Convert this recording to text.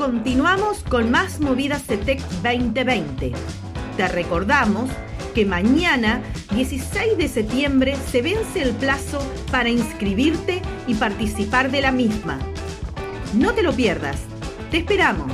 continuamos con más movidas CETEC 2020. Te recordamos que mañana, 16 de septiembre, se vence el plazo para inscribirte y participar de la misma. No te lo pierdas. Te esperamos.